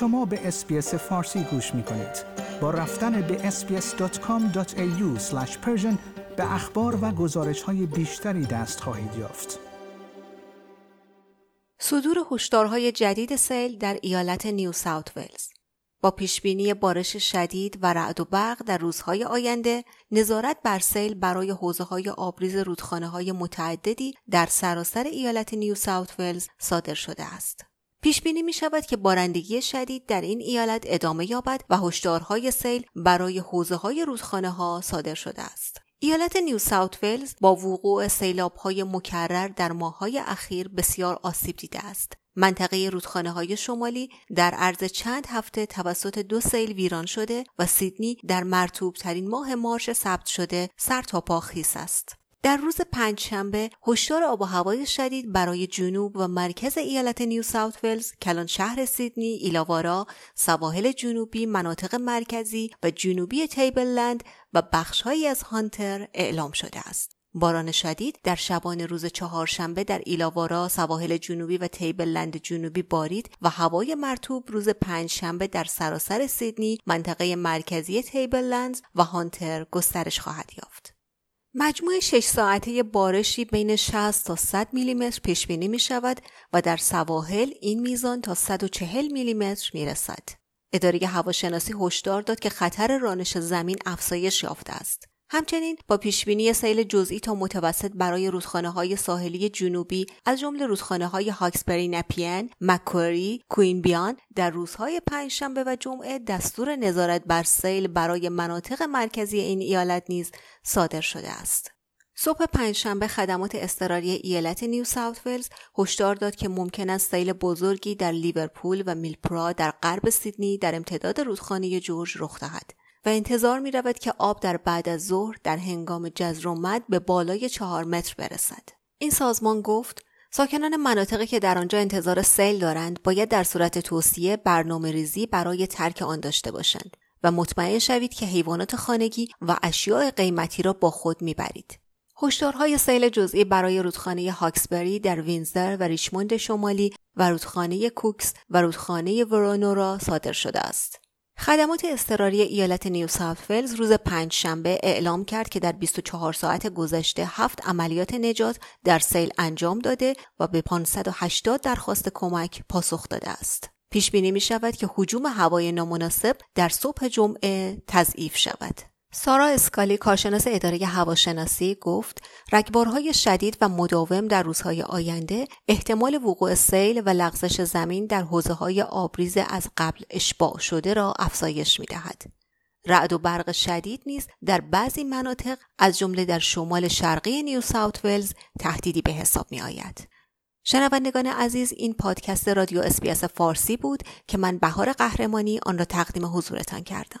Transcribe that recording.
شما به اس‌بی‌اس فارسی گوش می کنید. با رفتن به sbs.com.au به اخبار و گزارش های بیشتری دست خواهید یافت. صدور هشدارهای جدید سیل در ایالت نیو ساوت ولز با پیشبینی بارش شدید و رعد و برق در روزهای آینده نظارت بر سیل برای حوزه های آبریز رودخانه های متعددی در سراسر ایالت نیو ساوت ولز صادر شده است. پیش بینی می شود که بارندگی شدید در این ایالت ادامه یابد و هشدارهای سیل برای حوزه های رودخانه ها صادر شده است. ایالت نیو ساوت ولز با وقوع سیلاب های مکرر در ماههای اخیر بسیار آسیب دیده است. منطقه رودخانه های شمالی در عرض چند هفته توسط دو سیل ویران شده و سیدنی در مرتوب ترین ماه مارچ ثبت شده سر تا پا خیس است. در روز پنجشنبه هشدار آب و هوای شدید برای جنوب و مرکز ایالت نیو ساوت ولز کلان شهر سیدنی، ایلاوارا، سواحل جنوبی، مناطق مرکزی و جنوبی تیبل و بخشهایی از هانتر اعلام شده است. باران شدید در شبان روز چهارشنبه در ایلاوارا، سواحل جنوبی و تیبل لند جنوبی بارید و هوای مرتوب روز پنجشنبه در سراسر سیدنی، منطقه مرکزی تیبل لند و هانتر گسترش خواهد یافت. مجموع 6 ساعته بارشی بین 60 تا 100 میلیمتر پیش بینی می شود و در سواحل این میزان تا 140 میلیمتر می رسد. اداره هواشناسی هشدار داد که خطر رانش زمین افزایش یافته است. همچنین با پیشبینی سیل جزئی تا متوسط برای رودخانه های ساحلی جنوبی از جمله رودخانه های هاکسبری نپین، مکوری، کوین بیان در روزهای پنجشنبه و جمعه دستور نظارت بر سیل برای مناطق مرکزی این ایالت نیز صادر شده است. صبح پنجشنبه خدمات اضطراری ایالت نیو ساوت ولز هشدار داد که ممکن است سیل بزرگی در لیورپول و میلپرا در غرب سیدنی در امتداد رودخانه جورج رخ دهد. و انتظار می رود که آب در بعد از ظهر در هنگام جزر و مد به بالای چهار متر برسد. این سازمان گفت ساکنان مناطقی که در آنجا انتظار سیل دارند باید در صورت توصیه برنامه ریزی برای ترک آن داشته باشند و مطمئن شوید که حیوانات خانگی و اشیاء قیمتی را با خود می‌برید. هشدارهای سیل جزئی برای رودخانه هاکسبری در وینزر و ریشموند شمالی و رودخانه کوکس و رودخانه ورونورا صادر شده است. خدمات اضطراری ایالت نیو ساوت ولز روز پنج شنبه اعلام کرد که در 24 ساعت گذشته هفت عملیات نجات در سیل انجام داده و به 580 درخواست کمک پاسخ داده است. پیش بینی می شود که حجوم هوای نامناسب در صبح جمعه تضعیف شود. سارا اسکالی کارشناس اداره هواشناسی گفت رگبارهای شدید و مداوم در روزهای آینده احتمال وقوع سیل و لغزش زمین در حوزه های آبریز از قبل اشباع شده را افزایش می دهد. رعد و برق شدید نیز در بعضی مناطق از جمله در شمال شرقی نیو ساوت ولز تهدیدی به حساب می آید. شنوندگان عزیز این پادکست رادیو اس‌بی‌اس فارسی بود که من بهار قهرمانی آن را تقدیم حضورتان کردم.